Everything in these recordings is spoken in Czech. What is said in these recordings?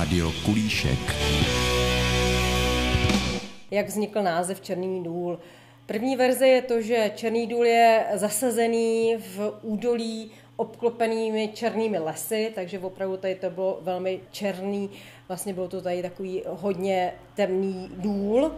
Rádio Kulíšek. Jak vznikl název Černý důl? První verze je to, že Černý důl je zasazený v údolí obklopenými černými lesy, takže opravdu tady to bylo velmi černý, vlastně bylo to tady takový hodně temný důl.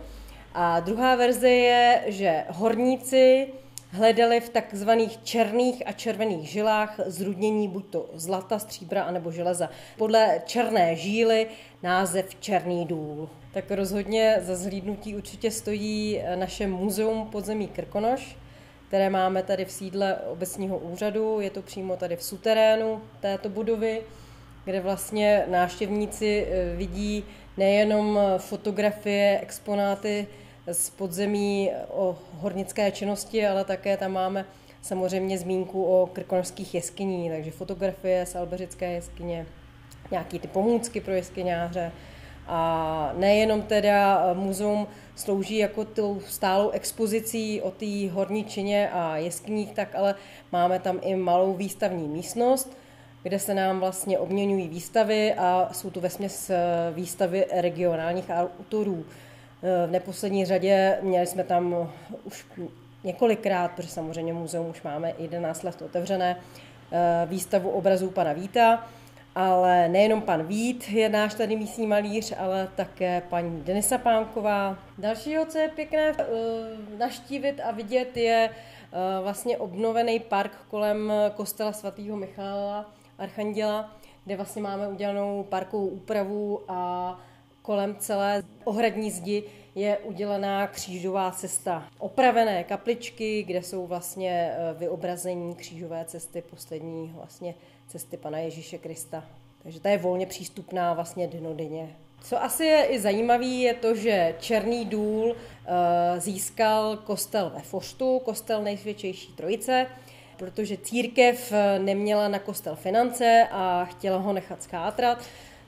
A druhá verze je, že horníci hledali v takzvaných černých a červených žilách zrudnění buď to zlata, stříbra anebo železa. Podle černé žíly název Černý důl. Tak rozhodně za zhlídnutí určitě stojí naše muzeum podzemí Krkonoš, které máme tady v sídle obecního úřadu. Je to přímo tady v suterénu této budovy, kde vlastně návštěvníci eh, vidí nejenom fotografie, exponáty z podzemí o hornické činnosti, ale také tam máme samozřejmě zmínku o krkonožských jeskyní, takže fotografie z Albeřické jeskyně, nějaký ty pomůcky pro jeskyňáře. A nejenom teda muzeum slouží jako tou stálou expozicí o té horničině a jeskyních, tak ale máme tam i malou výstavní místnost, kde se nám vlastně obměňují výstavy a jsou to vesměs výstavy regionálních autorů. V neposlední řadě měli jsme tam už několikrát, protože samozřejmě muzeum už máme 11 let otevřené, eh, výstavu obrazů pana Víta, ale nejenom pan Vít je náš tady místní malíř, ale také paní Denisa Pánková. Dalšího, co je pěkné eh, naštívit a vidět, je eh, vlastně obnovený park kolem kostela svatého Michála Archanděla, kde vlastně máme udělanou parkovou úpravu a kolem celé ohradní zdi je udělaná křížová cesta. Opravené kapličky, kde jsou vlastně eh, vyobrazení křížové cesty, poslední vlastně cesty Pana Ježíše Krista. Takže ta je volně přístupná vlastně denodenně. Co asi je i zajímavý, je to, že Černý důl eh, získal kostel ve Foštu, kostel nejsvědčejší trojice, protože církev eh, neměla na kostel finance a chtěla ho nechat schátrat,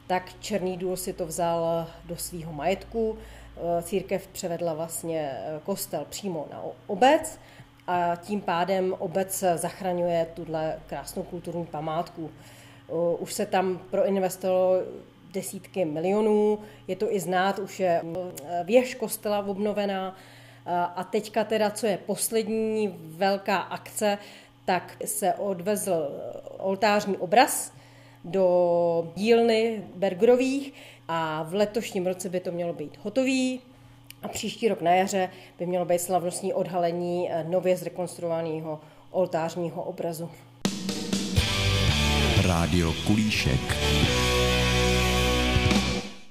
tak Černý důl si to vzal do svého majetku. Eh, církev převedla vlastně eh, kostel přímo na obec a tím pádem obec zachraňuje tuhle krásnou kulturní památku. Eh, už se tam proinvestovalo desítky milionů, je to i znát, už je věž kostela obnovená a teďka teda, co je poslední velká akce, tak se odvezl oltářní obraz, do dílny Bergerových a v letošním roce by to mělo být hotový a příští rok na jaře by mělo být slavnostní odhalení eh, nově zrekonstruovaného oltářního obrazu. Rádio Kulíšek.